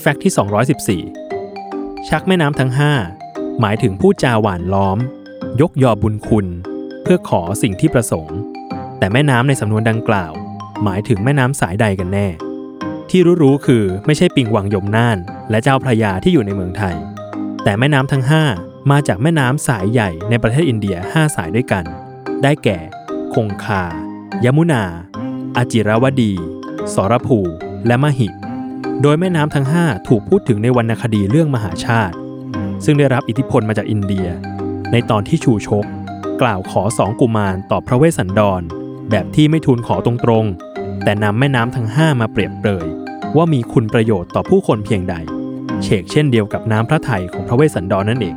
แฟกต์ที่ 214 ชักแม่น้ำทั้ง 5 หมายถึงผู้จาหวานล้อม ยกยอบุญคุณ เพื่อขอสิ่งที่ประสงค์ แต่แม่น้ำในสำนวนดังกล่าว หมายถึงแม่น้ำสายใดกันแน่ ที่รู้ๆคือไม่ใช่ปิงวังยมน่าน และเจ้าพระยาที่อยู่ในเมืองไทย แต่แม่น้ำทั้ง 5 มาจากแม่น้ำสายใหญ่ในประเทศอินเดีย 5 สายด้วยกัน ได้แก่ คงคา ยมุนา อจิรวดี สรภู และมหี โดยแม่น้ำทั้ง 5 ถูกพูดถึงในวรรณคดีเรื่องมหาชาติ ซึ่งได้รับอิทธิพลมาจากอินเดีย ในตอนที่ชูชก กล่าวขอสองกุมารต่อพระเวสสันดร แบบที่ไม่ทูลขอตรงๆ แต่นำแม่น้ำทั้ง 5 มาเปรียบเปรยว่ามีคุณประโยชน์ต่อผู้คนเพียงใดเฉกเช่นเดียวกับน้ำพระทัยของพระเวสสันดรนั่นเอง